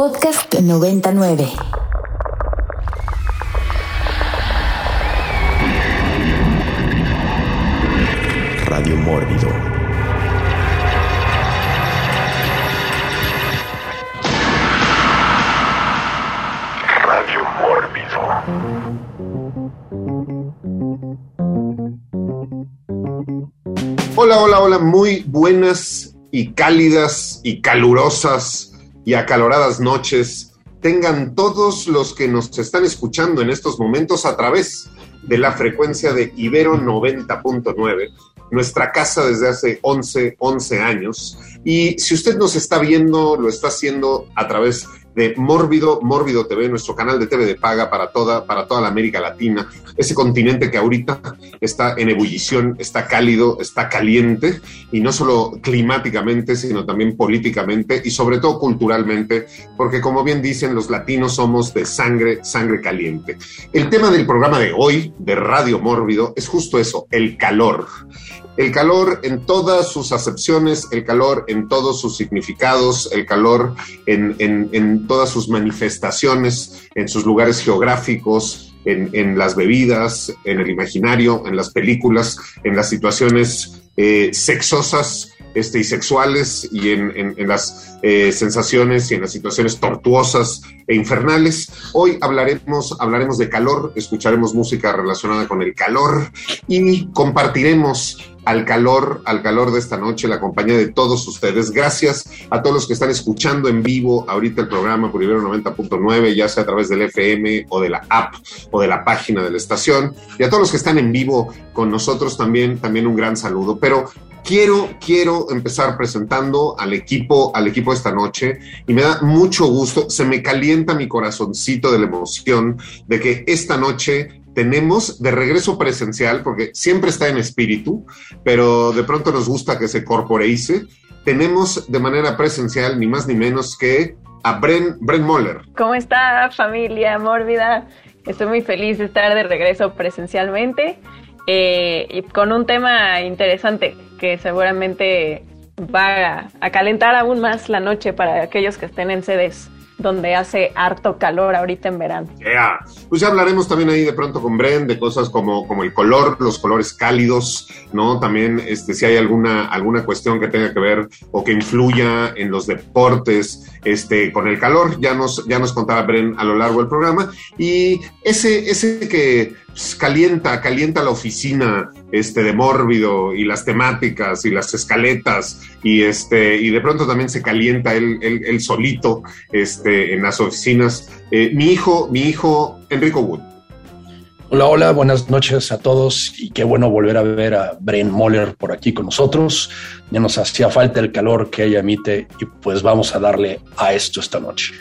Podcast 99. Radio Mórbido. Radio Mórbido. Hola, hola, hola, muy buenas y cálidas y calurosas y acaloradas noches. Tengan todos los que nos están escuchando en estos momentos a través de la frecuencia de Ibero 90.9, nuestra casa desde hace 11, 11 años. Y si usted nos está viendo, lo está haciendo a través de Mórbido, Mórbido TV, nuestro canal de TV de paga para toda, para toda la América Latina, ese continente que ahorita está en ebullición, está cálido, está caliente, y no solo climáticamente, sino también políticamente y sobre todo culturalmente, porque como bien dicen, los latinos somos de sangre, sangre caliente. El tema del programa de hoy, de Radio Mórbido, es justo eso, el calor. El calor en todas sus acepciones, el calor en todos sus significados, el calor en, en, todas sus manifestaciones, en sus lugares geográficos, en, en, las bebidas, en el imaginario, en las películas, en las situaciones eh, sexosas este, y sexuales y en, en, las eh, sensaciones y en las situaciones tortuosas e infernales. Hoy hablaremos, hablaremos de calor, escucharemos música relacionada con el calor y compartiremos al calor, al calor de esta noche, la compañía de todos ustedes. Gracias a todos los que están escuchando en vivo ahorita el programa por Ibero 90.9, ya sea a través del FM o de la app o de la página de la estación. Y a todos los que están en vivo con nosotros también, también un gran saludo. Pero quiero, quiero empezar presentando al equipo, al equipo esta noche y me da mucho gusto, se me calienta mi corazoncito de la emoción de que esta noche tenemos de regreso presencial, porque siempre está en espíritu, pero de pronto nos gusta que se corporeice. Tenemos de manera presencial ni más ni menos que a Bren, Bren Moller. ¿Cómo está familia mórbida? Estoy muy feliz de estar de regreso presencialmente eh, y con un tema interesante que seguramente va a, calentar aún más la noche para aquellos que estén en sedes donde hace harto calor ahorita en verano. Yeah. Pues ya hablaremos también ahí de pronto con Bren de cosas como, como el color, los colores cálidos, ¿no? También este, si hay alguna, alguna cuestión que tenga que ver o que influya en los deportes este, con el calor, ya nos, ya nos contaba Bren a lo largo del programa. Y ese, ese que pues, calienta, calienta la oficina este, de Mórbido y las temáticas y las escaletas y, este, y de pronto también se calienta él, solito este, en las oficinas. Eh, mi hijo, mi hijo Enrico Wood. Hola, hola, buenas noches a todos y qué bueno volver a ver a Bren Moller por aquí con nosotros. Ya nos hacía falta el calor que ella emite y pues vamos a darle a esto esta noche.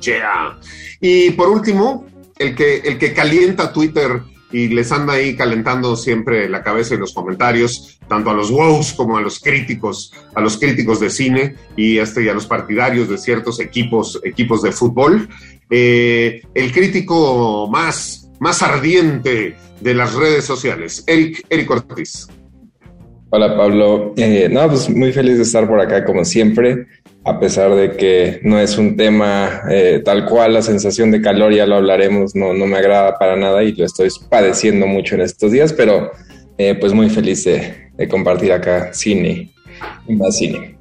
Yeah. Y por último, el que, el que calienta Twitter y les anda ahí calentando siempre la cabeza y los comentarios, tanto a los wows como a los críticos, a los críticos de cine y, este, a los partidarios de ciertos equipos, equipos de fútbol. Eh, el crítico más, más ardiente de las redes sociales, Eric, Eric Ortiz. Hola Pablo, eh, no, pues muy feliz de estar por acá como siempre, a pesar de que no es un tema eh, tal cual, la sensación de calor ya lo hablaremos, no, no me agrada para nada y lo estoy padeciendo mucho en estos días, pero eh, pues muy feliz de, compartir acá cine más cine.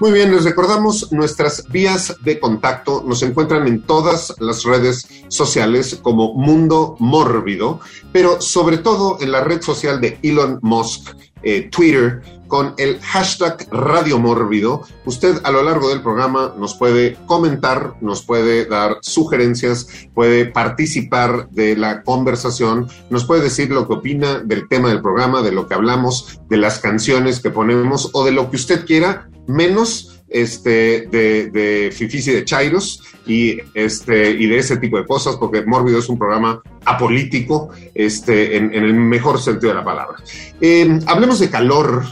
Muy bien, les recordamos nuestras vías de contacto. Nos encuentran en todas las redes sociales como Mundo Mórbido, pero sobre todo en la red social de Elon Musk, eh, Twitter, con el hashtag Radio Mórbido. Usted a lo largo del programa nos puede comentar, nos puede dar sugerencias, puede participar de la conversación, nos puede decir lo que opina del tema del programa, de lo que hablamos, de las canciones que ponemos o de lo que usted quiera, menos este, de, de Fifis y de Chairos y, este, y de ese tipo de cosas, porque Mórbido es un programa apolítico este, en, en el mejor sentido de la palabra. Eh, hablemos de calor.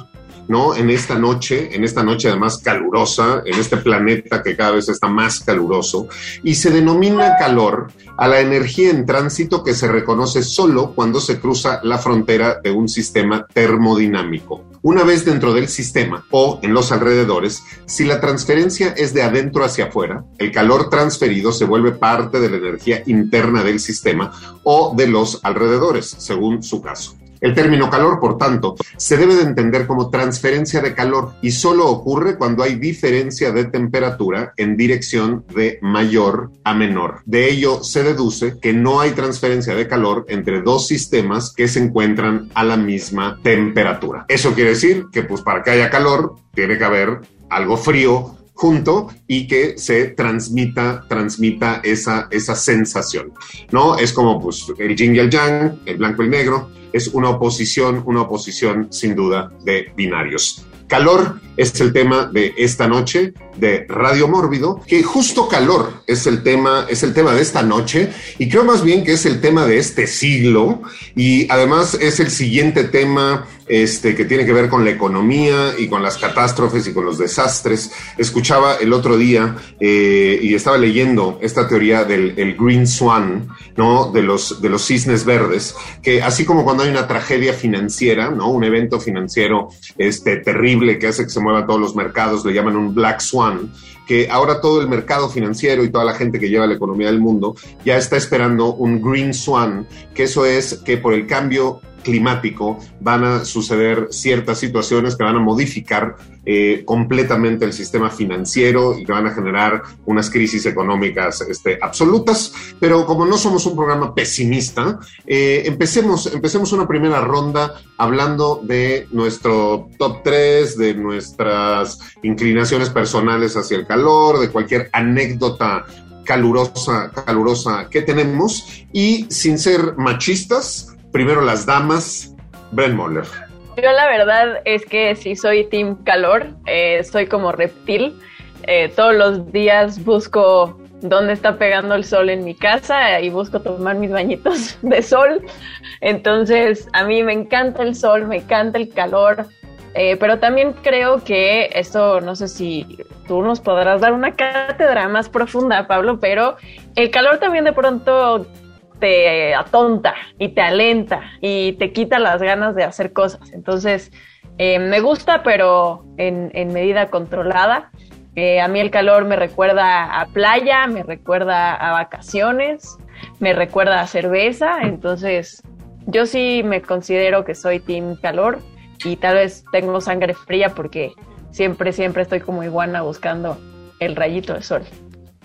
¿no? En esta noche, en esta noche además calurosa, en este planeta que cada vez está más caluroso, y se denomina calor a la energía en tránsito que se reconoce solo cuando se cruza la frontera de un sistema termodinámico. Una vez dentro del sistema o en los alrededores, si la transferencia es de adentro hacia afuera, el calor transferido se vuelve parte de la energía interna del sistema o de los alrededores, según su caso. El término calor, por tanto, se debe de entender como transferencia de calor y solo ocurre cuando hay diferencia de temperatura en dirección de mayor a menor. De ello se deduce que no hay transferencia de calor entre dos sistemas que se encuentran a la misma temperatura. Eso quiere decir que pues para que haya calor tiene que haber algo frío junto y que se transmita, transmita esa, esa sensación, ¿no? Es como pues el yin y el yang, el blanco y el negro, es una oposición, una oposición sin duda de binarios. Calor es el tema de esta noche de Radio Mórbido, que justo calor es el tema, es el tema de esta noche y creo más bien que es el tema de este siglo y además es el siguiente tema este, que tiene que ver con la economía y con las catástrofes y con los desastres. Escuchaba el otro día eh, y estaba leyendo esta teoría del el Green Swan, ¿no? De los, de los cisnes verdes, que así como cuando hay una tragedia financiera, ¿no? Un evento financiero este, terrible que hace que se muevan todos los mercados, le llaman un Black Swan, que ahora todo el mercado financiero y toda la gente que lleva la economía del mundo ya está esperando un Green Swan, que eso es que por el cambio climático van a suceder ciertas situaciones que van a modificar eh, completamente el sistema financiero y que van a generar unas crisis económicas este, absolutas. Pero como no somos un programa pesimista, eh, empecemos, empecemos una primera ronda hablando de nuestro top 3, de nuestras inclinaciones personales hacia el calor, de cualquier anécdota calurosa, calurosa que tenemos y sin ser machistas, Primero las damas, Brent Moller. Yo la verdad es que si soy team calor, eh, soy como reptil. Eh, todos los días busco dónde está pegando el sol en mi casa y busco tomar mis bañitos de sol. Entonces, a mí me encanta el sol, me encanta el calor, eh, pero también creo que esto, no sé si tú nos podrás dar una cátedra más profunda, Pablo, pero el calor también de pronto te atonta y te alenta y te quita las ganas de hacer cosas. Entonces, eh, me gusta, pero en, medida controlada. Eh, a mí el calor me recuerda a playa, me recuerda a vacaciones, me recuerda a cerveza. Entonces, yo sí me considero que soy team calor y tal vez tengo sangre fría porque siempre, siempre estoy como iguana buscando el rayito de sol.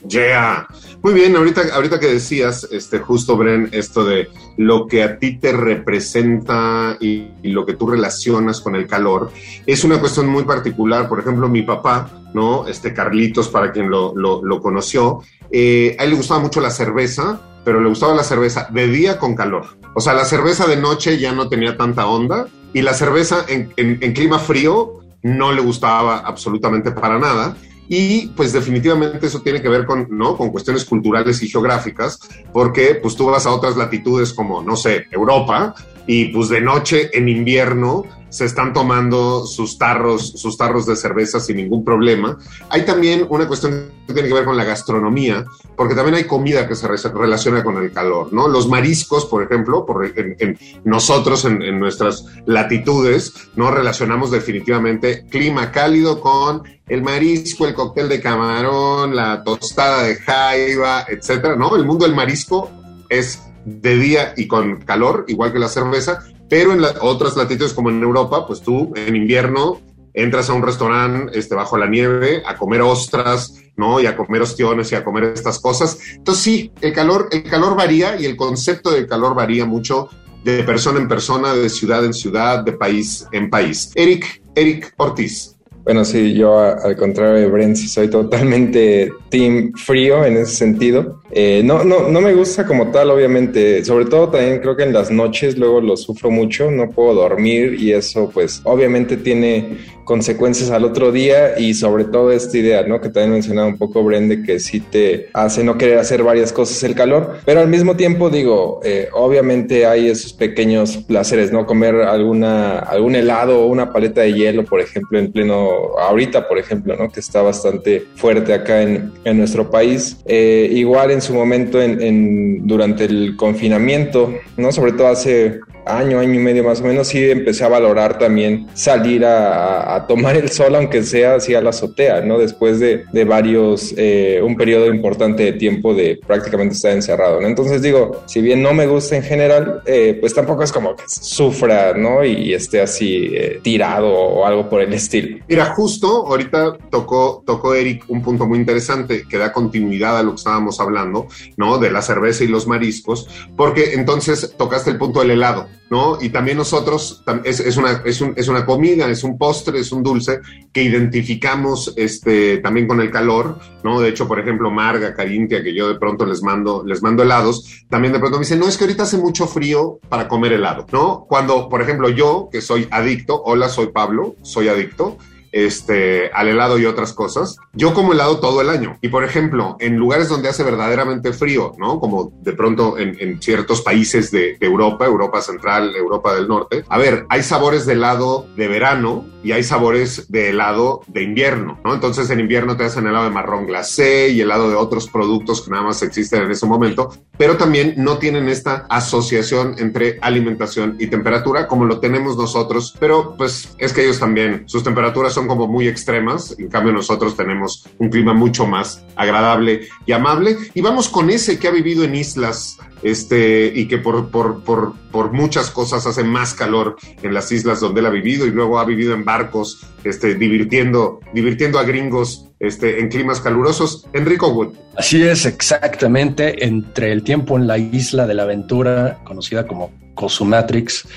Yeah. Muy bien, ahorita, ahorita que decías, este, justo, Bren, esto de lo que a ti te representa y, lo que tú relacionas con el calor, es una cuestión muy particular. Por ejemplo, mi papá, ¿no? Este Carlitos, para quien lo, lo, conoció, eh, a él le gustaba mucho la cerveza, pero le gustaba la cerveza de día con calor. O sea, la cerveza de noche ya no tenía tanta onda y la cerveza en, en clima frío no le gustaba absolutamente para nada. Y pues definitivamente eso tiene que ver con, ¿no? con cuestiones culturales y geográficas, porque pues tú vas a otras latitudes como, no sé, Europa, y pues de noche en invierno se están tomando sus tarros, sus tarros de cerveza sin ningún problema. Hay también una cuestión que tiene que ver con la gastronomía, porque también hay comida que se relaciona con el calor, ¿no? Los mariscos, por ejemplo, por, en, nosotros en, nuestras latitudes, ¿no? Relacionamos definitivamente clima cálido con el marisco, el cóctel de camarón, la tostada de jaiba, etcétera, ¿no? El mundo del marisco es de día y con calor, igual que la cerveza, pero en otras latitudes como en Europa, pues tú en invierno entras a un restaurante este, bajo la nieve a comer ostras, ¿no? Y a comer ostiones y a comer estas cosas. Entonces sí, el calor, el calor varía y el concepto del calor varía mucho de persona en persona, de ciudad en ciudad, de país en país. Eric, Eric Ortiz, bueno, sí, yo al contrario de Brent, soy totalmente team frío en ese sentido. Eh, no, no, no me gusta como tal, obviamente. Sobre todo también creo que en las noches luego lo sufro mucho, no puedo dormir y eso pues obviamente tiene consecuencias al otro día y sobre todo esta idea, ¿no? Que también mencionaba un poco Brende, que sí te hace no querer hacer varias cosas el calor, pero al mismo tiempo digo, eh, obviamente hay esos pequeños placeres, ¿no? Comer alguna, algún helado o una paleta de hielo, por ejemplo, en pleno, ahorita, por ejemplo, ¿no? Que está bastante fuerte acá en, en nuestro país. Eh, igual en su momento, en, durante el confinamiento, ¿no? Sobre todo hace año, año y medio más o menos, sí empecé a valorar también salir a, tomar el sol, aunque sea así a la azotea, ¿no? Después de, varios, eh, un periodo importante de tiempo de prácticamente estar encerrado. Entonces digo, si bien no me gusta en general, eh, pues tampoco es como que sufra, ¿no? Y, esté así eh, tirado o algo por el estilo. Mira, justo ahorita tocó, tocó Eric un punto muy interesante que da continuidad a lo que estábamos hablando, ¿no? De la cerveza y los mariscos, porque entonces tocaste el punto del helado. ¿No? Y también nosotros, es, es, una, es, un, es, una comida, es un postre, es un dulce que identificamos este, también con el calor, ¿no? De hecho, por ejemplo, Marga, Carintia, que yo de pronto les mando, les mando helados, también de pronto me dicen, no, es que ahorita hace mucho frío para comer helado, ¿no? Cuando, por ejemplo, yo, que soy adicto, hola, soy Pablo, soy adicto, este, al helado y otras cosas. Yo como helado todo el año. Y por ejemplo, en lugares donde hace verdaderamente frío, ¿no? Como de pronto en, en ciertos países de, de, Europa, Europa Central, Europa del Norte. A ver, hay sabores de helado de verano y hay sabores de helado de invierno, ¿no? Entonces en invierno te hacen helado de marrón glacé y helado de otros productos que nada más existen en ese momento, pero también no tienen esta asociación entre alimentación y temperatura como lo tenemos nosotros, pero pues es que ellos también, sus temperaturas son como muy extremas, en cambio nosotros tenemos un clima mucho más agradable y amable. Y vamos con ese que ha vivido en islas este, y que por, por, por, muchas cosas hace más calor en las islas donde él ha vivido y luego ha vivido en barcos, este, divirtiendo, divirtiendo a gringos este, en climas calurosos. Enrico Wood. Así es, exactamente, entre el tiempo en la isla de la aventura, conocida como Cosumatrix,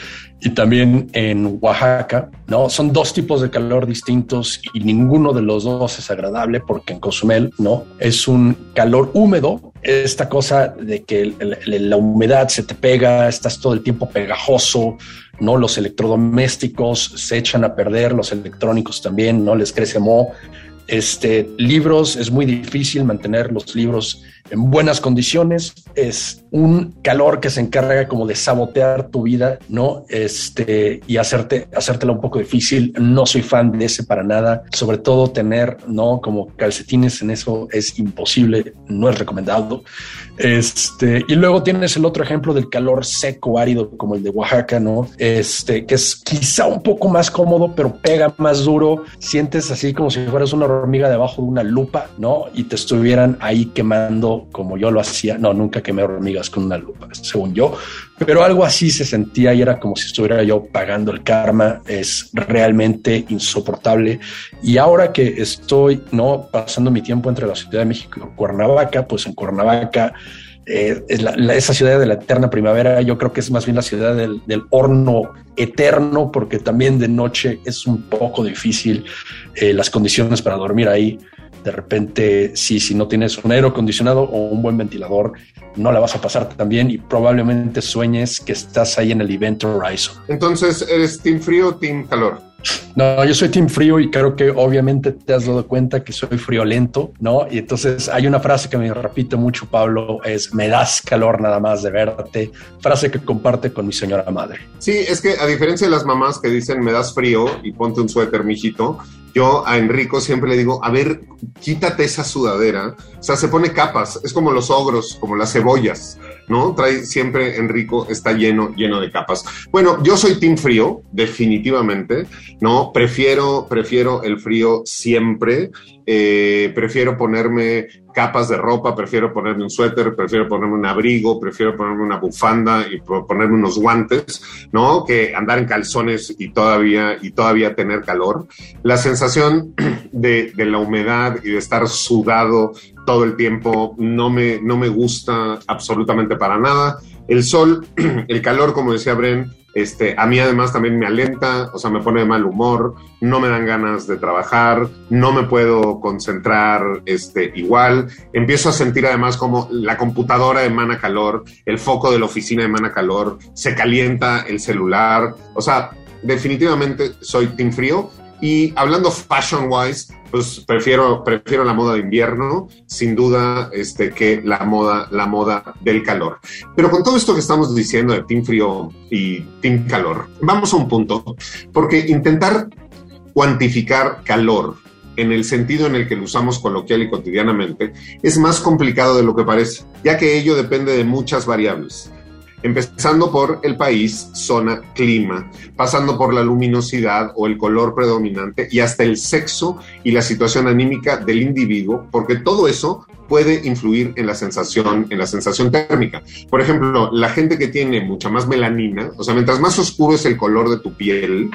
y también en Oaxaca, ¿no? Son dos tipos de calor distintos y ninguno de los dos es agradable porque en Cozumel, ¿no? Es un calor húmedo, esta cosa de que la humedad se te pega, estás todo el tiempo pegajoso, ¿no? Los electrodomésticos se echan a perder, los electrónicos también, ¿no? Les crece moho. Este, libros, es muy difícil mantener los libros en buenas condiciones. Es un calor que se encarga como de sabotear tu vida, ¿no? Este, y hacerte, hacértela un poco difícil. No soy fan de ese para nada. Sobre todo tener, ¿no? Como calcetines en eso es imposible, no es recomendado. Este, y luego tienes el otro ejemplo del calor seco, árido, como el de Oaxaca, ¿no? Este, que es quizá un poco más cómodo, pero pega más duro. Sientes así como si fueras una hormiga debajo de una lupa, ¿no? Y te estuvieran ahí quemando como yo lo hacía. No, nunca quemé hormigas con una lupa, según yo, pero algo así se sentía y era como si estuviera yo pagando el karma. Es realmente insoportable. Y ahora que estoy, ¿no? Pasando mi tiempo entre la Ciudad de México y Cuernavaca, pues en Cuernavaca eh, es la, esa ciudad de la eterna primavera, yo creo que es más bien la ciudad del, del, horno eterno, porque también de noche es un poco difícil eh, las condiciones para dormir ahí. De repente, sí, si no tienes un aire acondicionado o un buen ventilador, no la vas a pasar tan bien y probablemente sueñes que estás ahí en el Event Horizon. Entonces, ¿eres team frío o team calor? No, yo soy team frío y creo que obviamente te has dado cuenta que soy friolento, ¿no? Y entonces hay una frase que me repite mucho Pablo, es me das calor nada más de verte, frase que comparte con mi señora madre. Sí, es que a diferencia de las mamás que dicen me das frío y ponte un suéter, mijito, yo a Enrico siempre le digo, a ver, quítate esa sudadera. O sea, se pone capas, es como los ogros, como las cebollas, ¿no? Trae siempre, Enrico está lleno, lleno de capas. Bueno, yo soy team frío, definitivamente, ¿no? Prefiero, prefiero el frío siempre. Eh, prefiero ponerme capas de ropa, prefiero ponerme un suéter, prefiero ponerme un abrigo, prefiero ponerme una bufanda y ponerme unos guantes, ¿no? Que andar en calzones y todavía, y todavía tener calor. La sensación de, la humedad y de estar sudado todo el tiempo no me, no me gusta absolutamente para nada. El sol, el calor, como decía Bren, este, a mí además también me alenta, o sea, me pone de mal humor, no me dan ganas de trabajar, no me puedo concentrar este, igual. Empiezo a sentir además como la computadora emana calor, el foco de la oficina emana calor, se calienta el celular. O sea, definitivamente soy team frío Y hablando fashion wise, pues prefiero, prefiero la moda de invierno, sin duda, este, que la moda, la moda del calor. Pero con todo esto que estamos diciendo de team frío y team calor, vamos a un punto, porque intentar cuantificar calor en el sentido en el que lo usamos coloquial y cotidianamente, es más complicado de lo que parece, ya que ello depende de muchas variables empezando por el país, zona, clima, pasando por la luminosidad o el color predominante y hasta el sexo y la situación anímica del individuo, porque todo eso puede influir en la sensación, en la sensación térmica. Por ejemplo, la gente que tiene mucha más melanina, o sea, mientras más oscuro es el color de tu piel,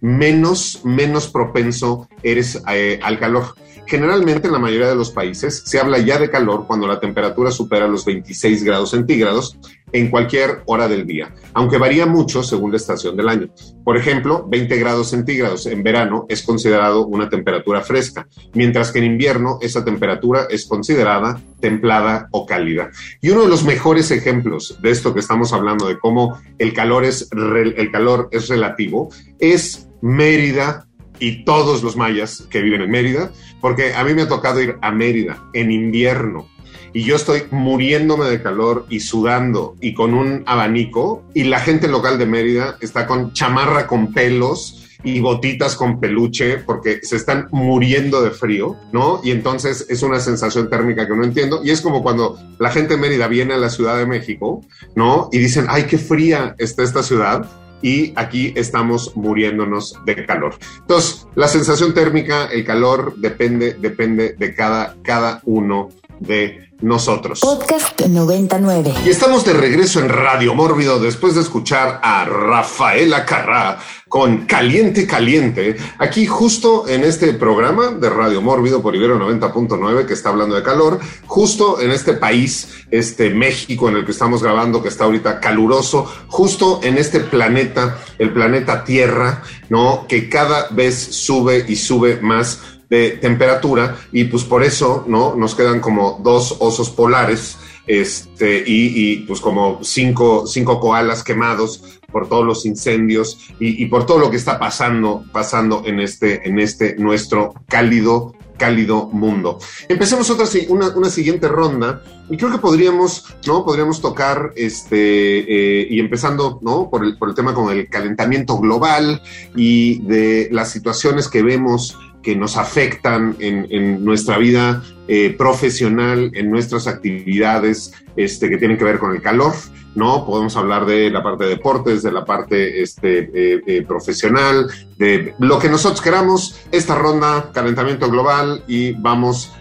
menos, menos propenso eres eh, al calor. Generalmente en la mayoría de los países se habla ya de calor cuando la temperatura supera los 26 grados centígrados en cualquier hora del día, aunque varía mucho según la estación del año. Por ejemplo, 20 grados centígrados en verano es considerado una temperatura fresca, mientras que en invierno esa temperatura es considerada templada o cálida. Y uno de los mejores ejemplos de esto que estamos hablando, de cómo el calor es, el calor es relativo, es Mérida y todos los mayas que viven en Mérida, porque a mí me ha tocado ir a Mérida en invierno y yo estoy muriéndome de calor y sudando y con un abanico y la gente local de Mérida está con chamarra con pelos y botitas con peluche porque se están muriendo de frío, ¿no? Y entonces es una sensación térmica que no entiendo. Y es como cuando la gente de Mérida viene a la Ciudad de México, ¿no? Y dicen, ay, qué fría está esta ciudad y aquí estamos muriéndonos de calor. Entonces, la sensación térmica, el calor, depende, depende de cada, cada uno de nosotros. Podcast 99. Y estamos de regreso en Radio Mórbido después de escuchar a Rafaela Carrá con Caliente Caliente, aquí justo en este programa de Radio Mórbido por Ibero 90.9 que está hablando de calor, justo en este país, este México en el que estamos grabando que está ahorita caluroso, justo en este planeta, el planeta Tierra, ¿no? Que cada vez sube y sube más de temperatura y pues por eso, ¿no? Nos quedan como dos osos polares este, y, pues como cinco, cinco koalas quemados por todos los incendios y, por todo lo que está pasando, pasando en este, en este nuestro cálido, cálido mundo. Empecemos otra, una, una siguiente ronda y creo que podríamos, ¿no? Podríamos tocar, este, eh, y empezando, ¿no? Por el, por el tema con el calentamiento global y de las situaciones que vemos que nos afectan en, nuestra vida eh, profesional, en nuestras actividades este, que tienen que ver con el calor, ¿no? Podemos hablar de la parte de deportes, de la parte este, eh, eh, profesional, de lo que nosotros queramos. Esta ronda, calentamiento global, y vamos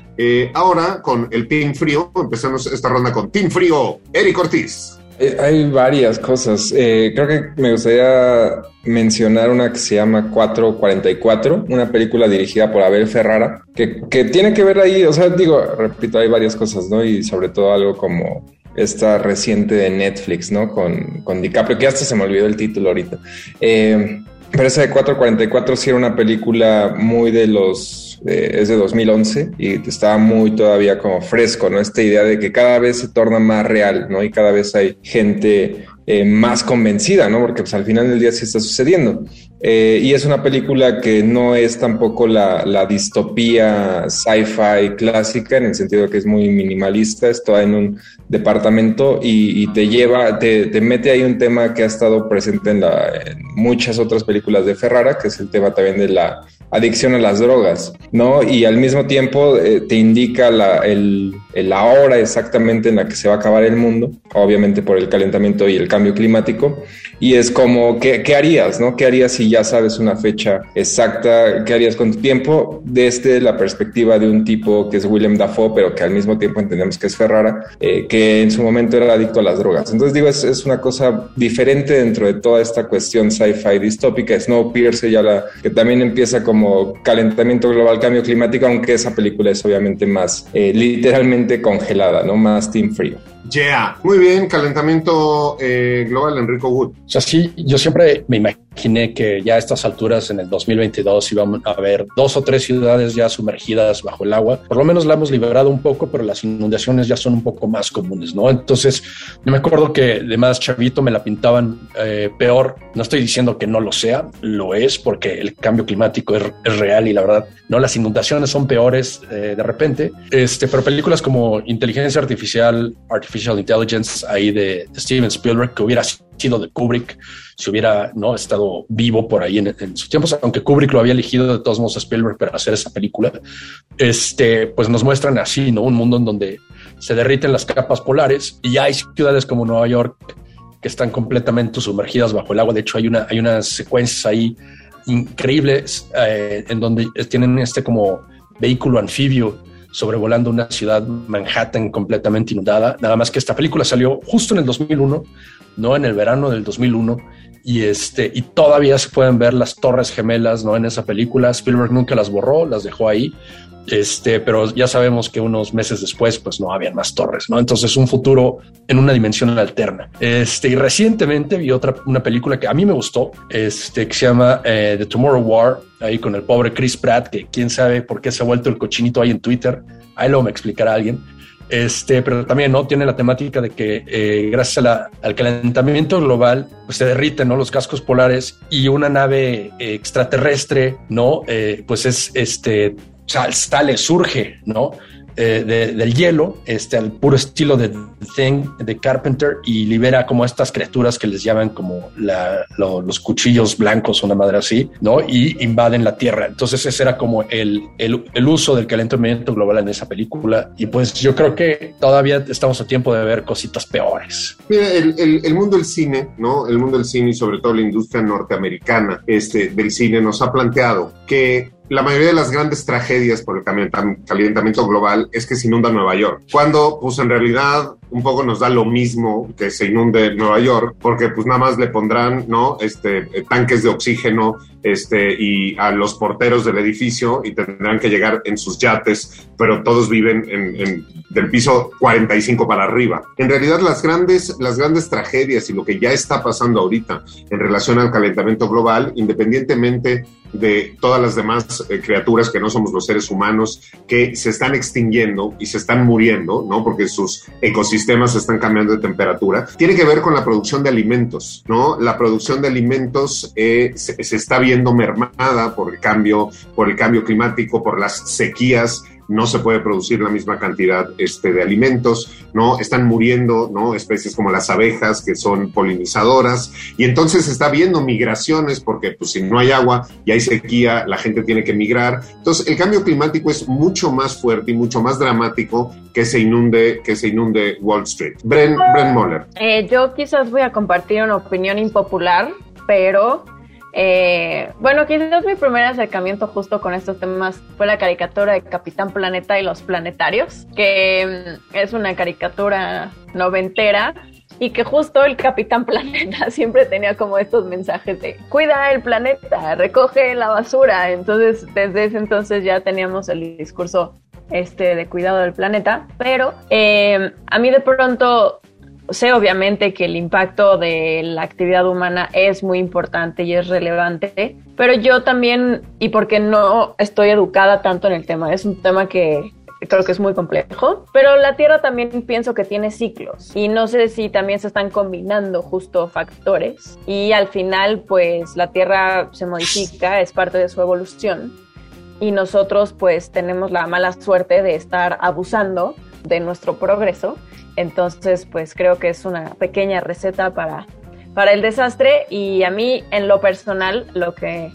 ahora con el Team Frío. Empecemos esta ronda con Team Frío, Eric Ortiz. Eh, hay varias cosas. Eh, creo que me gustaría mencionar una que se llama 444, una película dirigida por Abel Ferrara, que, que, tiene que ver ahí, o sea, digo, repito, hay varias cosas, ¿no? Y sobre todo algo como esta reciente de Netflix, ¿no? Con, con DiCaprio, que hasta se me olvidó el título ahorita. Eh, pero esa de 444 sí era una película muy de los es de 2011 y estaba muy todavía como fresco, ¿no? Esta idea de que cada vez se torna más real, ¿no? Y cada vez hay gente eh, más convencida, ¿no? Porque pues, al final del día sí está sucediendo. Eh, y es una película que no es tampoco la, distopía sci-fi clásica, en el sentido de que es muy minimalista, está en un departamento y, te lleva, te, te, mete ahí un tema que ha estado presente en, la, en muchas otras películas de Ferrara, que es el tema también de la adicción a las drogas, ¿no? Y al mismo tiempo eh, te indica la hora exactamente en la que se va a acabar el mundo, obviamente por el calentamiento y el cambio climático, y es como, ¿qué, qué harías, no? ¿Qué harías si ya sabes una fecha exacta? ¿Qué harías con tu tiempo? Desde la perspectiva de un tipo que es William Dafoe, pero que al mismo tiempo entendemos que es Ferrara, eh, que en su momento era adicto a las drogas. Entonces digo, es, es una cosa diferente dentro de toda esta cuestión sci-fi distópica. Snowpiercer ya la, que también empieza como calentamiento global, cambio climático, aunque esa película es obviamente más eh, literalmente congelada, ¿no? Más team frío. Yeah, muy bien, calentamiento eh, global, Enrico Wood. O sea, sí, yo siempre me imagino imaginé que ya a estas alturas, en el 2022, íbamos a ver dos o tres ciudades ya sumergidas bajo el agua. Por lo menos la hemos liberado un poco, pero las inundaciones ya son un poco más comunes, ¿no? Entonces, yo me acuerdo que de más chavito me la pintaban eh, peor. No estoy diciendo que no lo sea, lo es, porque el cambio climático es, real y la verdad, no, las inundaciones son peores eh, de repente. Este, pero películas como Inteligencia Artificial, Artificial Intelligence, ahí de Steven Spielberg, que hubiera sido de Kubrick, si hubiera no estado vivo por ahí en, en, sus tiempos, aunque Kubrick lo había elegido de todos modos a Spielberg para hacer esa película, este, pues nos muestran así, ¿no? Un mundo en donde se derriten las capas polares y hay ciudades como Nueva York que están completamente sumergidas bajo el agua. De hecho, hay una, hay unas secuencias ahí increíbles eh, en donde tienen este como vehículo anfibio sobrevolando una ciudad Manhattan completamente inundada. Nada más que esta película salió justo en el 2001, no en el verano del 2001 y este y todavía se pueden ver las torres gemelas, no en esa película. Spielberg nunca las borró, las dejó ahí. Este, pero ya sabemos que unos meses después, pues no habían más torres, ¿no? Entonces, un futuro en una dimensión alterna. Este, y recientemente vi otra, una película que a mí me gustó, este, que se llama eh, The Tomorrow War, ahí con el pobre Chris Pratt, que quién sabe por qué se ha vuelto el cochinito ahí en Twitter. Ahí lo me explicará alguien. Este, pero también no tiene la temática de que eh, gracias al calentamiento global pues se derriten ¿no? los cascos polares y una nave eh, extraterrestre no eh, pues es este sale, surge, ¿no? Eh, de, del hielo, este, al puro estilo de Thing, de Carpenter, y libera como estas criaturas que les llaman como los cuchillos blancos, una madre así, ¿no? Y invaden la Tierra. Entonces ese era como el, el, el uso del calentamiento global en esa película. Y pues yo creo que todavía estamos a tiempo de ver cositas peores. Mira, el, el, el mundo del cine, ¿no? El mundo del cine y sobre todo la industria norteamericana este, del cine nos ha planteado que la mayoría de las grandes tragedias por el calentamiento global es que se inunda Nueva York. Cuando, pues en realidad, un poco nos da lo mismo que se inunde Nueva York, porque pues nada más le pondrán, ¿no? Este, tanques de oxígeno, este, y a los porteros del edificio y tendrán que llegar en sus yates, pero todos viven en, en, del piso 45 para arriba. En realidad, las grandes, las grandes tragedias y lo que ya está pasando ahorita en relación al calentamiento global, independientemente de todas las demás eh, criaturas que no somos los seres humanos que se están extinguiendo y se están muriendo, ¿no? Porque sus ecosistemas están cambiando de temperatura, tiene que ver con la producción de alimentos, ¿no? La producción de alimentos eh, se, se, está viendo mermada por el cambio, por el cambio climático, por las sequías no se puede producir la misma cantidad este, de alimentos, ¿no? Están muriendo, ¿no? Especies como las abejas, que son polinizadoras, y entonces está viendo migraciones, porque pues si no hay agua y hay sequía, la gente tiene que migrar. Entonces, el cambio climático es mucho más fuerte y mucho más dramático que se inunde, que se inunde Wall Street. Bren, Bren Moller. Eh, yo quizás voy a compartir una opinión impopular, pero eh, bueno, quizás mi primer acercamiento justo con estos temas fue la caricatura de Capitán Planeta y los Planetarios, que mm, es una caricatura noventera y que justo el Capitán Planeta siempre tenía como estos mensajes de cuida el planeta, recoge la basura. Entonces, desde ese entonces ya teníamos el discurso este de cuidado del planeta, pero eh, a mí de pronto sé obviamente que el impacto de la actividad humana es muy importante y es relevante, pero yo también, y porque no estoy educada tanto en el tema, es un tema que creo que es muy complejo, pero la Tierra también pienso que tiene ciclos y no sé si también se están combinando justo factores y al final pues la Tierra se modifica, es parte de su evolución y nosotros pues tenemos la mala suerte de estar abusando de nuestro progreso entonces, pues creo que es una pequeña receta para, para el desastre y a mí en lo personal lo que,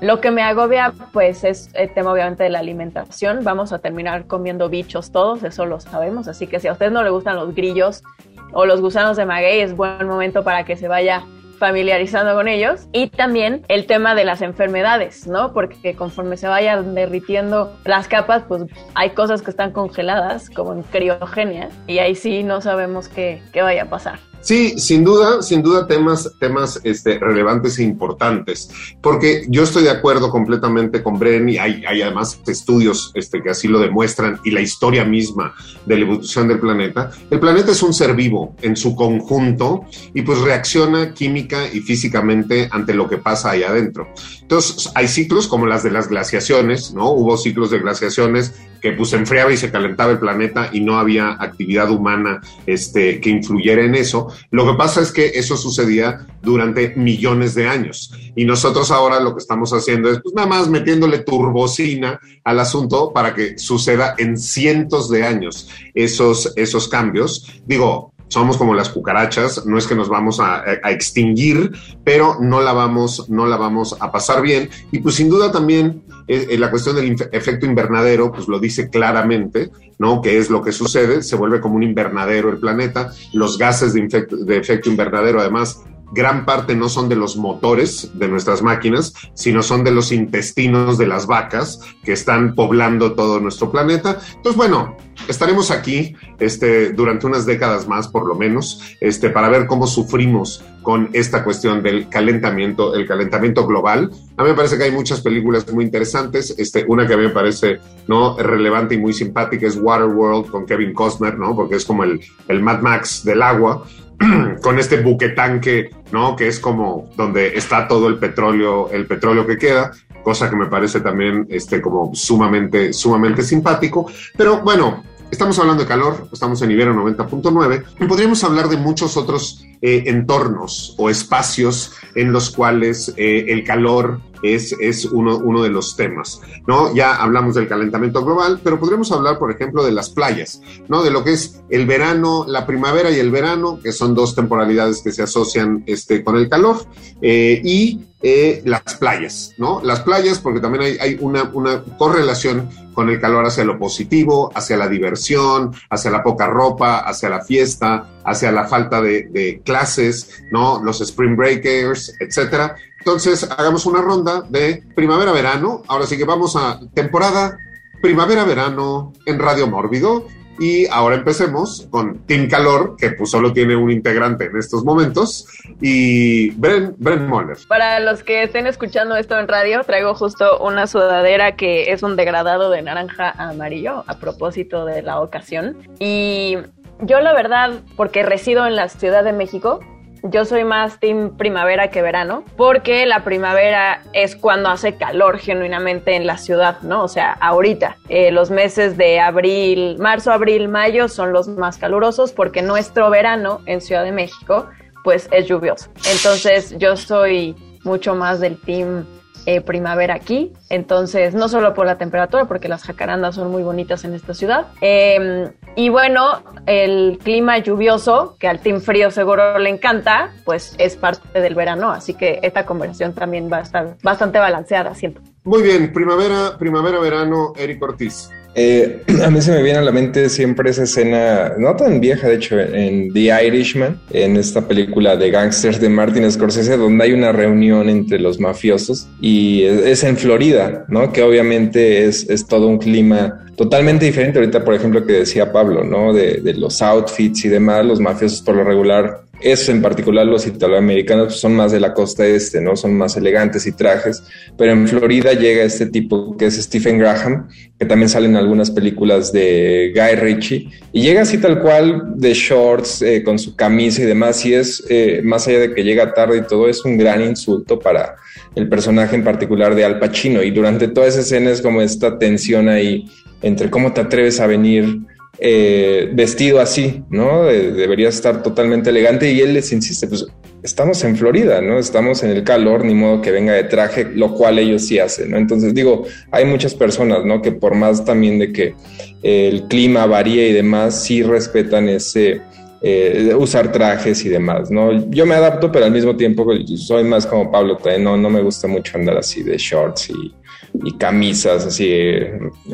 lo que me agobia pues es el tema obviamente de la alimentación. Vamos a terminar comiendo bichos todos, eso lo sabemos, así que si a usted no le gustan los grillos o los gusanos de maguey es buen momento para que se vaya familiarizando con ellos y también el tema de las enfermedades, ¿no? Porque conforme se vayan derritiendo las capas, pues hay cosas que están congeladas, como en criogenia, y ahí sí no sabemos qué, qué vaya a pasar. Sí, sin duda, sin duda temas, temas este, relevantes e importantes, porque yo estoy de acuerdo completamente con Bren y hay, hay además estudios este, que así lo demuestran y la historia misma de la evolución del planeta. El planeta es un ser vivo en su conjunto y pues reacciona química y físicamente ante lo que pasa ahí adentro. Entonces, hay ciclos como las de las glaciaciones, ¿no? Hubo ciclos de glaciaciones que pues enfriaba y se calentaba el planeta y no había actividad humana este, que influyera en eso. Lo que pasa es que eso sucedía durante millones de años y nosotros ahora lo que estamos haciendo es pues nada más metiéndole turbocina al asunto para que suceda en cientos de años esos, esos cambios. Digo, somos como las cucarachas, no es que nos vamos a, a, extinguir, pero no la vamos, no la vamos a pasar bien. Y pues sin duda también eh, eh, la cuestión del efecto invernadero, pues lo dice claramente, ¿no? Que es lo que sucede, se vuelve como un invernadero el planeta, los gases de efecto invernadero además gran parte no son de los motores de nuestras máquinas, sino son de los intestinos de las vacas que están poblando todo nuestro planeta. Entonces, bueno, estaremos aquí este, durante unas décadas más, por lo menos, este, para ver cómo sufrimos con esta cuestión del calentamiento, el calentamiento global. A mí me parece que hay muchas películas muy interesantes. Este, una que a mí me parece ¿no? relevante y muy simpática es Waterworld con Kevin Costner, ¿no? porque es como el, el Mad Max del agua. con este buquetanque, ¿no? Que es como donde está todo el petróleo, el petróleo que queda, cosa que me parece también este, como sumamente, sumamente simpático. Pero bueno, estamos hablando de calor, estamos en Ibero 90.9 y podríamos hablar de muchos otros eh, entornos o espacios en los cuales eh, el calor es, es uno, uno, de los temas, ¿no? Ya hablamos del calentamiento global, pero podríamos hablar, por ejemplo, de las playas, ¿no? De lo que es el verano, la primavera y el verano, que son dos temporalidades que se asocian este, con el calor, eh, y eh, las playas, ¿no? Las playas, porque también hay, una, correlación con el calor hacia lo positivo, hacia la diversión, hacia la poca ropa, hacia la fiesta, hacia la falta de, de clases, ¿no? Los spring breakers, etcétera. Entonces, hagamos una ronda de primavera-verano. Ahora sí que vamos a temporada primavera-verano en Radio Mórbido. Y ahora empecemos con Team Calor, que pues solo tiene un integrante en estos momentos, y Bren, Bren Moller. Para los que estén escuchando esto en radio, traigo justo una sudadera que es un degradado de naranja a amarillo a propósito de la ocasión. Y yo la verdad, porque resido en la Ciudad de México, yo soy más team primavera que verano, porque la primavera es cuando hace calor genuinamente en la ciudad, ¿no? O sea, ahorita, eh, los meses de abril, marzo, abril, mayo son los más calurosos porque nuestro verano en Ciudad de México, pues es lluvioso. Entonces yo soy mucho más del team eh, primavera aquí. Entonces, no solo por la temperatura, porque las jacarandas son muy bonitas en esta ciudad. Eh, y bueno, el clima lluvioso, que al team frío seguro le encanta, pues es parte del verano. Así que esta conversación también va a estar bastante balanceada, siento. Muy bien, primavera, primavera, verano, Eric Ortiz. Eh, a mí se me viene a la mente siempre esa escena, no tan vieja, de hecho, en The Irishman, en esta película de gangsters de Martin Scorsese, donde hay una reunión entre los mafiosos y es en Florida, ¿no? Que obviamente es, es todo un clima totalmente diferente. Ahorita, por ejemplo, que decía Pablo, ¿no? De, los outfits y demás, los mafiosos por lo regular eso en particular los italoamericanos pues, son más de la costa este, ¿no? Son más elegantes y trajes, pero en Florida llega este tipo que es Stephen Graham, que también sale en algunas películas de Guy Ritchie, y llega así tal cual de shorts, eh, con su camisa y demás, y es, eh, más allá de que llega tarde y todo, es un gran insulto para el personaje en particular de Al Pacino, y durante toda esa escena es como esta tensión ahí entre cómo te atreves a venir eh, vestido así, ¿no? De, debería estar totalmente elegante y él les insiste, pues estamos en Florida, ¿no? Estamos en el calor, ni modo que venga de traje, lo cual ellos sí hacen, ¿no? Entonces digo, hay muchas personas, ¿no? Que por más también de que eh, el clima varíe y demás, sí respetan ese... Eh, usar trajes y demás, ¿no? Yo me adapto, pero al mismo tiempo soy más como Pablo, no, no me gusta mucho andar así de shorts y, y camisas así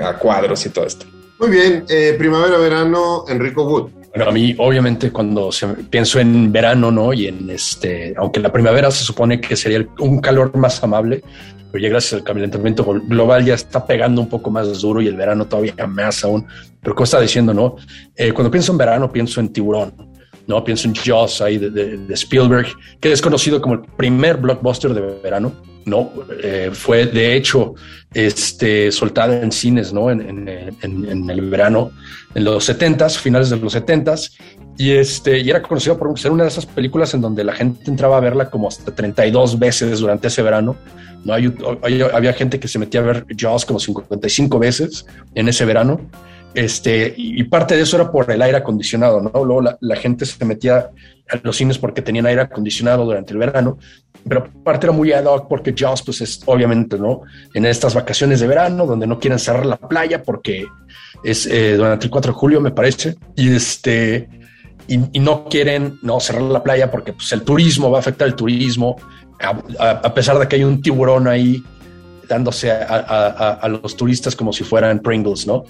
a cuadros y todo esto. Muy bien, eh, primavera, verano, Enrico Wood. Bueno, a mí obviamente cuando se, pienso en verano, ¿no? Y en este, aunque la primavera se supone que sería un calor más amable, pero ya gracias al calentamiento global ya está pegando un poco más duro y el verano todavía más aún. Pero como está diciendo, ¿no? Eh, cuando pienso en verano pienso en tiburón. ¿no? Pienso en Jaws ahí de, de, Spielberg, que es conocido como el primer blockbuster de verano, ¿no? Eh, fue de hecho este, soltada en cines, ¿no? En, en, en, el verano, en los 70s, finales de los 70s, y, este, y era conocido por ser una de esas películas en donde la gente entraba a verla como hasta 32 veces durante ese verano. ¿no? Hay, había gente que se metía a ver Jaws como 55 veces en ese verano. Este, y parte de eso era por el aire acondicionado, ¿no? Luego la, gente se metía a los cines porque tenían aire acondicionado durante el verano, pero parte era muy ad hoc porque Jaws, pues es obviamente, ¿no? En estas vacaciones de verano, donde no quieren cerrar la playa porque es eh, durante el 4 de julio, me parece, y este, y, no quieren no cerrar la playa porque pues, el turismo va a afectar el turismo, a, pesar de que hay un tiburón ahí dándose a, los turistas como si fueran Pringles, ¿no?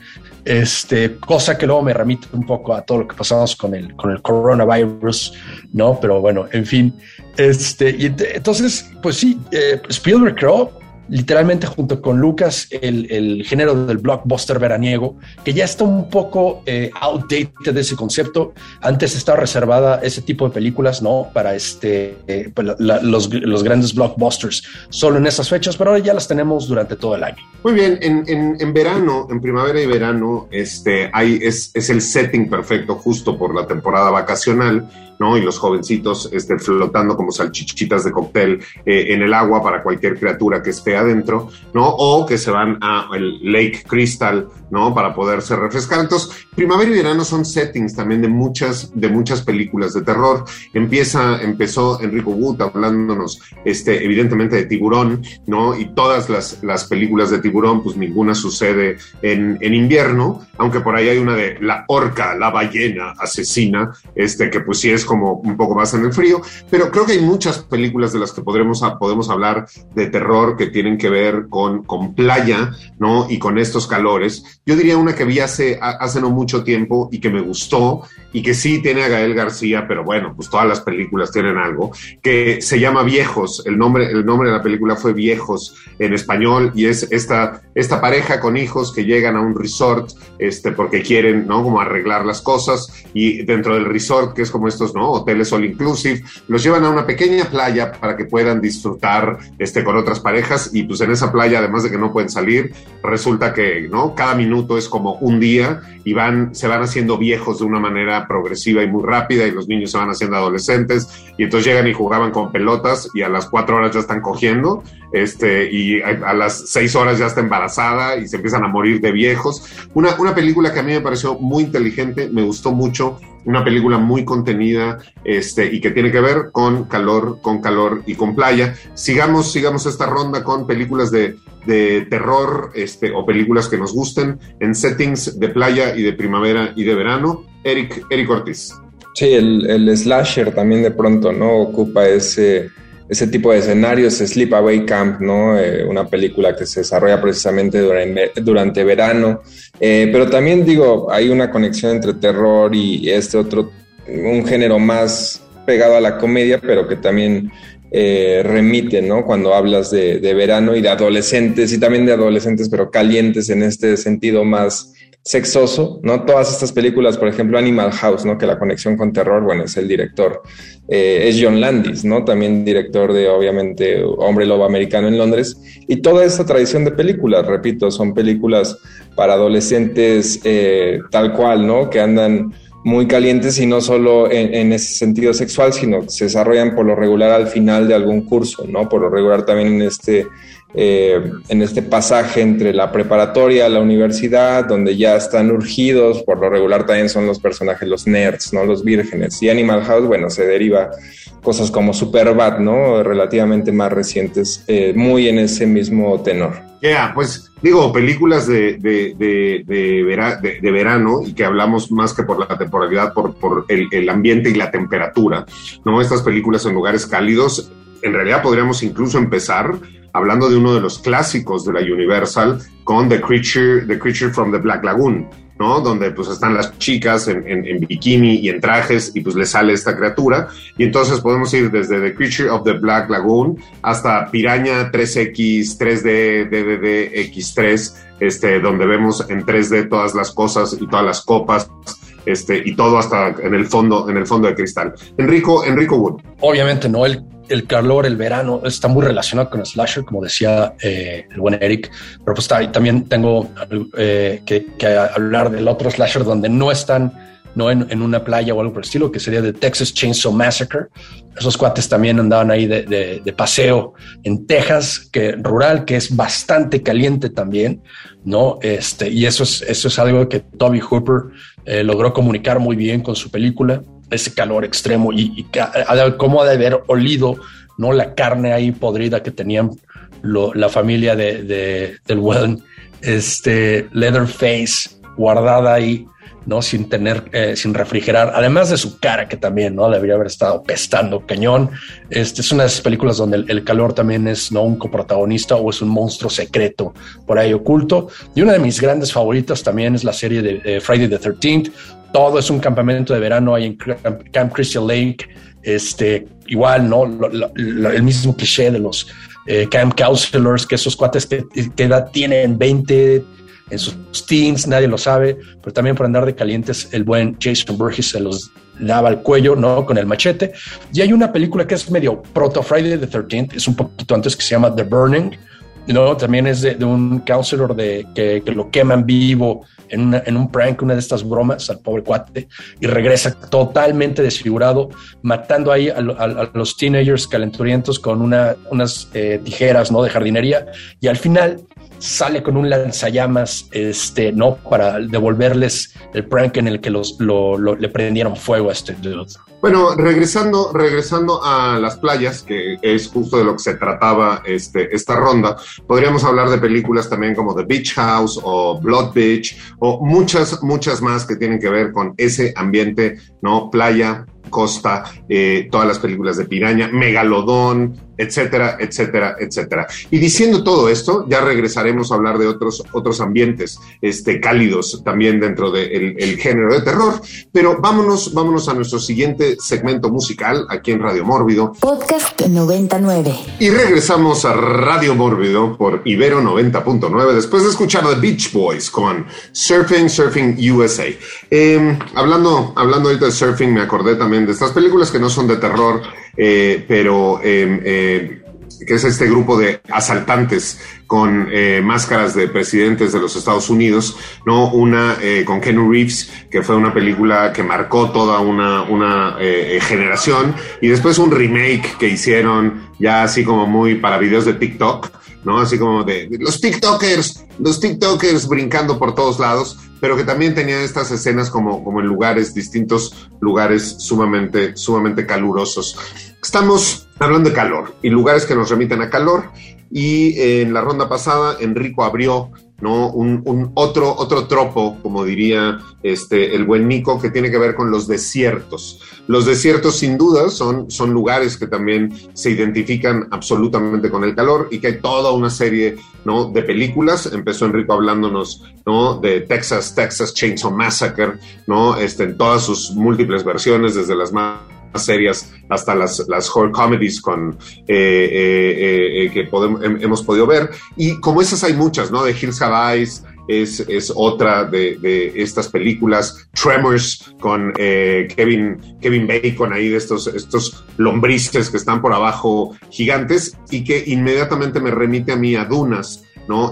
Este, cosa que luego me remite un poco a todo lo que pasamos con el, con el coronavirus, ¿no? Pero bueno, en fin, este, y entonces, pues sí, eh, Spielberg creo literalmente junto con Lucas el, género del blockbuster veraniego, que ya está un poco eh, outdated ese concepto. Antes estaba reservada ese tipo de películas, ¿no? Para este, eh, los, grandes blockbusters, solo en esas fechas, pero ahora ya las tenemos durante todo el año. Muy bien, en, verano, en primavera y verano, este, hay, es, es el setting perfecto justo por la temporada vacacional ¿no? Y los jovencitos este, flotando como salchichitas de cóctel eh, en el agua para cualquier criatura que esté adentro, ¿no? O que se van a el Lake Crystal, ¿no? Para poderse refrescar. Entonces, primavera y verano son settings también de muchas, de muchas películas de terror. Empieza, empezó Enrico Wood hablándonos, este, evidentemente de tiburón, ¿no? Y todas las, las películas de tiburón, pues ninguna sucede en, en invierno, aunque por ahí hay una de la orca, la ballena asesina, este, que pues sí es como un poco más en el frío, pero creo que hay muchas películas de las que podremos, podemos hablar de terror que tienen que ver con, con playa, ¿no? Y con estos calores. Yo diría una que vi hace, hace no mucho tiempo y que me gustó y que sí tiene a Gael García, pero bueno, pues todas las películas tienen algo, que se llama Viejos. El nombre, el nombre de la película fue Viejos en español y es esta, esta pareja con hijos que llegan a un resort este, porque quieren, ¿no? Como arreglar las cosas y dentro del resort, que es como estos, ¿no? Hoteles all inclusive, los llevan a una pequeña playa para que puedan disfrutar este, con otras parejas y pues en esa playa, además de que no pueden salir, resulta que, ¿no? Cada minuto es como un día y van, se van haciendo viejos de una manera progresiva y muy rápida y los niños se van haciendo adolescentes y entonces llegan y jugaban con pelotas y a las cuatro horas ya están cogiendo este, y a, las seis horas ya está embarazada y se empiezan a morir de viejos. Una, una película que a mí me pareció muy inteligente, me gustó mucho, una película muy contenida este, y que tiene que ver con calor, con calor y con playa. Sigamos, sigamos esta ronda con películas de, de terror este, o películas que nos gusten en settings de playa y de primavera y de verano. Eric, Eric Ortiz. Sí, el, el slasher también de pronto, ¿no? Ocupa ese ese tipo de escenarios, Sleepaway Camp, ¿no? Eh, una película que se desarrolla precisamente durante, durante verano, eh, pero también digo, hay una conexión entre terror y este otro, un género más pegado a la comedia, pero que también eh, remite, ¿no? Cuando hablas de, verano y de adolescentes, y también de adolescentes, pero calientes en este sentido más sexoso, ¿no? Todas estas películas, por ejemplo, Animal House, ¿no? Que la conexión con terror, bueno, es el director, eh, es John Landis, ¿no? También director de, obviamente, Hombre Lobo Americano en Londres. Y toda esta tradición de películas, repito, son películas para adolescentes eh, tal cual, ¿no? Que andan muy calientes y no solo en, en, ese sentido sexual, sino que se desarrollan por lo regular al final de algún curso, ¿no? Por lo regular también en este eh, en este pasaje entre la preparatoria, la universidad, donde ya están urgidos, por lo regular también son los personajes, los nerds, ¿no? Los vírgenes. Y Animal House, bueno, se deriva cosas como Superbad, ¿no? Relativamente más recientes, eh, muy en ese mismo tenor. Ya, pues digo, películas de, de, de, de, verano y que hablamos más que por la temporalidad, por, por el, el, ambiente y la temperatura, ¿no? Estas películas en lugares cálidos, en realidad podríamos incluso empezar hablando de uno de los clásicos de la Universal con The Creature, The Creature from the Black Lagoon, ¿no? Donde pues están las chicas en, en, bikini y en trajes y pues le sale esta criatura. Y entonces podemos ir desde The Creature of the Black Lagoon hasta Piraña 3X, 3D, DDD, X3, este, donde vemos en 3D todas las cosas y todas las copas este, y todo hasta en el fondo, en el fondo de cristal. Enrico, Enrico Wood. Obviamente, no, el, el calor, el verano, está muy relacionado con el slasher, como decía eh, el buen Eric, pero pues también tengo eh, que, hablar del otro slasher donde no están no en, una playa o algo por el estilo, que sería de Texas Chainsaw Massacre. Esos cuates también andaban ahí de, paseo en Texas, que rural, que es bastante caliente también, ¿no? Este, y eso es, eso es algo que Toby Hooper eh, logró comunicar muy bien con su película, ese calor extremo y, cómo ha de haber olido, ¿no? La carne ahí podrida que tenían la familia de, del buen este, Leatherface guardada ahí ¿no? Sin tener, eh, sin refrigerar, además de su cara que también, ¿no? Debería haber estado pestando cañón. Este es una de esas películas donde el, calor también es, ¿no? Un coprotagonista o es un monstruo secreto por ahí oculto. Y una de mis grandes favoritas también es la serie de Friday the 13th. Todo es un campamento de verano ahí en Camp, Crystal Lake. Este, igual, ¿no? el mismo cliché de los eh, camp counselors, que esos cuates que, que edad tienen 20, en sus teens, nadie lo sabe, pero también por andar de calientes, el buen Jason Burgess se los daba al cuello, ¿no? Con el machete. Y hay una película que es medio proto Friday the 13th, es un poquito antes que se llama The Burning, ¿no? También es de, un counselor de, que, lo queman vivo en, en, un prank, una de estas bromas al pobre cuate, y regresa totalmente desfigurado, matando ahí a, los teenagers calenturientos con una, unas eh, tijeras, ¿no? De jardinería. Y al final sale con un lanzallamas, este, ¿no? Para devolverles el prank en el que los, le prendieron fuego a este. Bueno, regresando, regresando a las playas, que es justo de lo que se trataba este, esta ronda, podríamos hablar de películas también como The Beach House o Blood Beach o muchas, muchas más que tienen que ver con ese ambiente, ¿no? Playa, costa, eh, todas las películas de Piraña, Megalodón, etcétera, etcétera, etcétera. Y diciendo todo esto, ya regresaremos a hablar de otros, otros ambientes este, cálidos también dentro del género de terror, pero vámonos, vámonos a nuestro siguiente segmento musical aquí en Radio Mórbido. Podcast 99. Y regresamos a Radio Mórbido por Ibero 90.9 después de escuchar The Beach Boys con Surfing, Surfing USA. Em, hablando, hablando ahorita de surfing, me acordé también de estas películas que no son de terror, eh, pero em, eh, que es este grupo de asaltantes con eh, máscaras de presidentes de los Estados Unidos, ¿no? Una con Ken Reeves, que fue una película que marcó toda una, una generación, y después un remake que hicieron ya así como muy para videos de TikTok, ¿no? Así como de, los TikTokers, los TikTokers brincando por todos lados, pero que también tenía estas escenas como, como en lugares, distintos lugares sumamente, sumamente calurosos. Estamos hablando de calor y lugares que nos remiten a calor. Y en la ronda pasada, Enrico abrió ¿no? Un, otro, otro tropo, como diría este, el buen Nico, que tiene que ver con los desiertos. Los desiertos, sin duda, son, son lugares que también se identifican absolutamente con el calor y que hay toda una serie ¿no? de películas. Empezó Enrico hablándonos ¿no? de Texas, Texas Chainsaw Massacre, ¿no? Este, en todas sus múltiples versiones, desde las más serias hasta las, las horror comedies con, eh, eh, eh, que podemos, hemos podido ver. Y como esas hay muchas, ¿no? De Hills Have Eyes, es, es, otra de, estas películas. Tremors con Kevin, Kevin Bacon ahí de estos, estos lombrices que están por abajo gigantes y que inmediatamente me remite a mí a Dunas,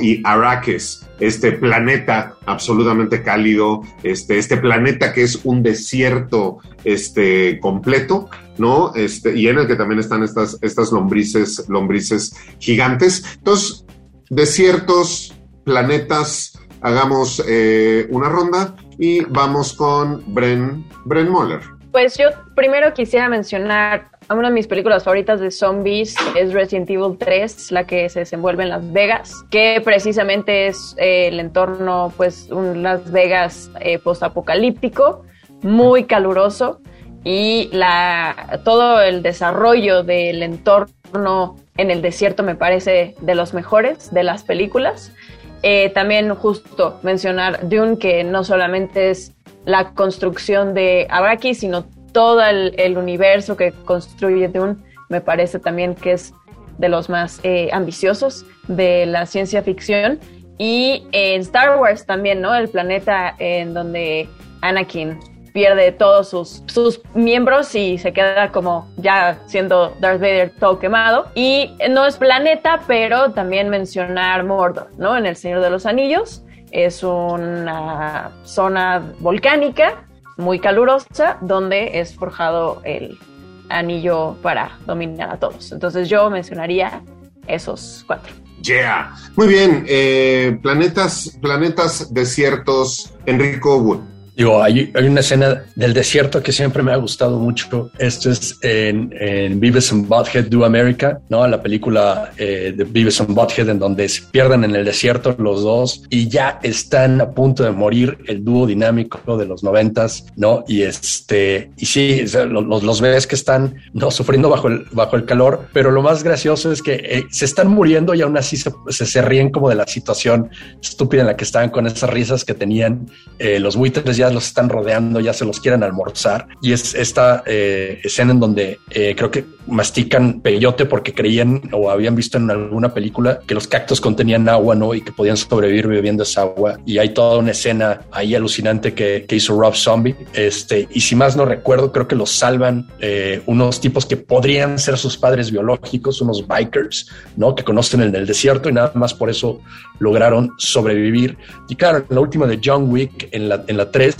Y Arrakis, este planeta absolutamente cálido, este, este planeta que es un desierto este, completo, ¿no? Este, y en el que también están estas, estas lombrices, lombrices gigantes. Entonces, desiertos, planetas, hagamos eh, una ronda y vamos con Bren, Bren Moller. Pues yo primero quisiera mencionar una de mis películas favoritas de zombies es Resident Evil 3, la que se desenvuelve en Las Vegas, que precisamente es eh, el entorno, pues, un Las Vegas eh, postapocalíptico, muy caluroso y la, todo el desarrollo del entorno en el desierto me parece de los mejores de las películas. Eh, también justo mencionar Dune, que no solamente es la construcción de Araki, sino todo el, universo que construye Dune me parece también que es de los más eh, ambiciosos de la ciencia ficción. Y en Star Wars también, ¿no? El planeta en donde Anakin pierde todos sus, sus miembros y se queda como ya siendo Darth Vader todo quemado. Y no es planeta, pero también mencionar Mordor, ¿no? En El Señor de los Anillos. Es una zona volcánica muy calurosa donde es forjado el anillo para dominar a todos. Entonces yo mencionaría esos cuatro. Yeah. Muy bien. Eh, planetas, planetas desiertos. Enrico Wood. Digo, hay, hay, una escena del desierto que siempre me ha gustado mucho. Esto es en, en Beavis and Butthead Do America, ¿no? La película eh, de Beavis and Butthead en donde se pierden en el desierto los dos y ya están a punto de morir el dúo dinámico de los noventas, ¿no? Y este, y sí, los, los ves que están, ¿no? Sufriendo bajo el, bajo el calor, pero lo más gracioso es que eh, se están muriendo y aún así se, se, se, ríen como de la situación estúpida en la que estaban con esas risas que tenían eh, los buitres ya los están rodeando, ya se los quieren almorzar. Y es esta eh, escena en donde eh, creo que mastican peyote porque creían o habían visto en alguna película que los cactus contenían agua, ¿no? Y que podían sobrevivir bebiendo esa agua. Y hay toda una escena ahí alucinante que, hizo Rob Zombie. Este, y si más no recuerdo, creo que los salvan eh, unos tipos que podrían ser sus padres biológicos, unos bikers, ¿no? Que conocen el desierto y nada más por eso lograron sobrevivir. Y claro, la última de John Wick, en la, en la 3,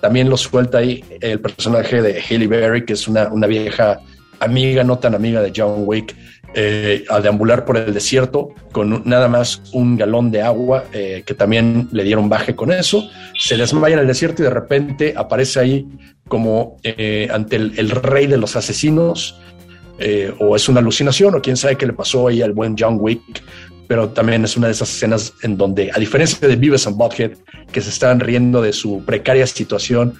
también lo suelta ahí el personaje de Haley Berry, que es una, una vieja amiga, no tan amiga de John Wick, eh, a deambular por el desierto con nada más un galón de agua, eh, que también le dieron baje con eso. Se desmaya en el desierto y de repente aparece ahí como eh, ante el, rey de los asesinos, o es una alucinación, o quién sabe qué le pasó ahí al buen John Wick, pero también es una de esas escenas en donde, a diferencia de Beavis and Butthead, que se están riendo de su precaria situación,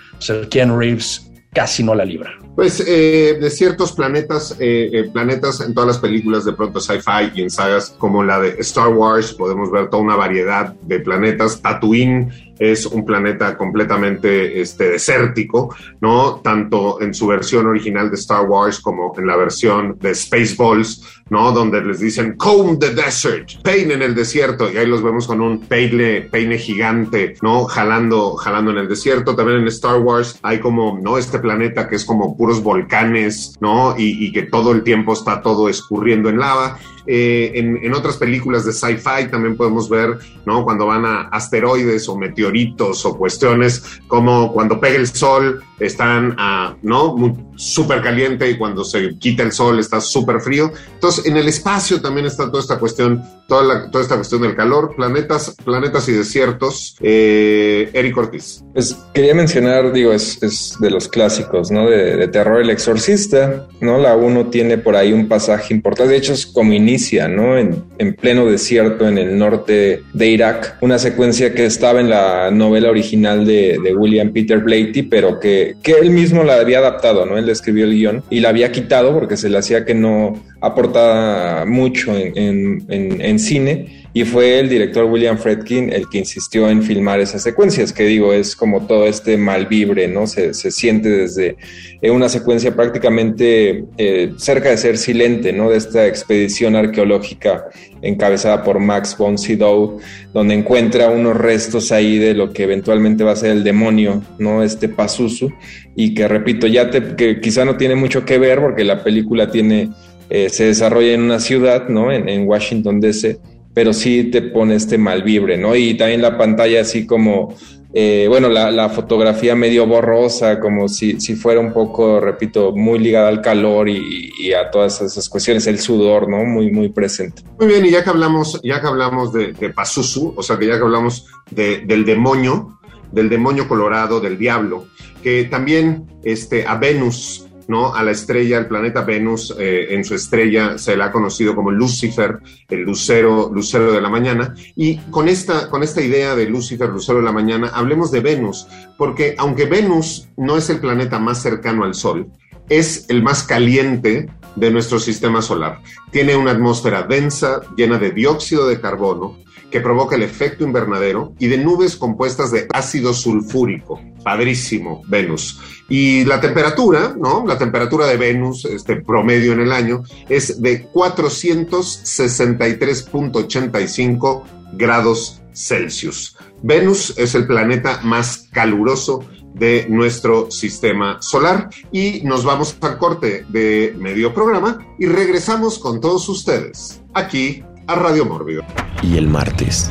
Ken Reeves casi no la libra. Pues eh, de ciertos planetas, eh, eh, planetas en todas las películas de pronto sci-fi y en sagas como la de Star Wars, podemos ver toda una variedad de planetas. Tatooine es un planeta completamente este, desértico, ¿no? Tanto en su versión original de Star Wars como en la versión de Spaceballs, ¿no? Donde les dicen comb the desert, peine en el desierto, y ahí los vemos con un peine, peine gigante, ¿no? Jalando, jalando en el desierto. También en Star Wars hay como, ¿no? Este planeta que es como puros volcanes, ¿no? Y, y que todo el tiempo está todo escurriendo en lava. Eh, en, otras películas de sci-fi también podemos ver, ¿no? Cuando van a asteroides o meteoritos o cuestiones, como cuando pega el sol están, a, ¿no? Súper caliente y cuando se quita el sol está súper frío. Entonces, en el espacio también está toda esta cuestión, toda, la, toda esta cuestión del calor, planetas, planetas y desiertos. Eh, Eric Ortiz. Pues quería mencionar, digo, es, es de los clásicos, ¿no? De, de, terror, El Exorcista, ¿no? La uno tiene por ahí un pasaje importante, de hecho es como inicia, ¿no? En, en pleno desierto en el norte de Irak, una secuencia que estaba en la novela original de, de William Peter Blatty, pero que, que él mismo la había adaptado, ¿no? Escribió el guion y la había quitado porque se le hacía que no aportaba mucho en, en, en cine y fue el director William Fredkin el que insistió en filmar esas secuencias, que digo, es como todo este malvibre, ¿no? Se, se siente desde una secuencia prácticamente eh, cerca de ser silente, ¿no? De esta expedición arqueológica encabezada por Max von Sydow, donde encuentra unos restos ahí de lo que eventualmente va a ser el demonio, ¿no? Este Pazuzu, y que repito, ya que quizá no tiene mucho que ver porque la película tiene, eh, se desarrolla en una ciudad, ¿no? En Washington DC pero sí te pone este malvibre, ¿no? Y también la pantalla así como, eh, bueno, la, fotografía medio borrosa, como si, si, fuera un poco, repito, muy ligada al calor y, a todas esas cuestiones, el sudor, ¿no? Muy, muy presente. Muy bien, y ya que hablamos, ya que hablamos de, de Pazuzu, o sea, que ya que hablamos de, del demonio, del demonio colorado, del diablo, que también este, a Venus ¿no? A la estrella, al planeta Venus, eh, en su estrella se le ha conocido como Lucifer, el lucero, lucero de la mañana. Y con esta, con esta idea de Lucifer, lucero de la mañana, hablemos de Venus, porque aunque Venus no es el planeta más cercano al Sol, es el más caliente de nuestro sistema solar. Tiene una atmósfera densa, llena de dióxido de carbono, que provoca el efecto invernadero y de nubes compuestas de ácido sulfúrico. Padrísimo, Venus. Y la temperatura, ¿no? La temperatura de Venus, este promedio en el año, es de 463.85 grados Celsius. Venus es el planeta más caluroso de nuestro sistema solar. Y nos vamos al corte de medio programa y regresamos con todos ustedes aquí a Radio Mórbido. Y el martes,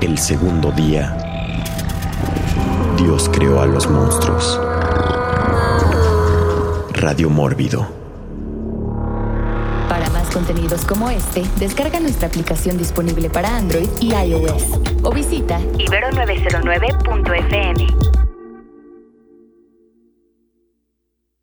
el segundo día, Dios creó a los monstruos. Radio Mórbido. Para más contenidos como este, descarga nuestra aplicación disponible para Android y iOS o visita ibero909.fm.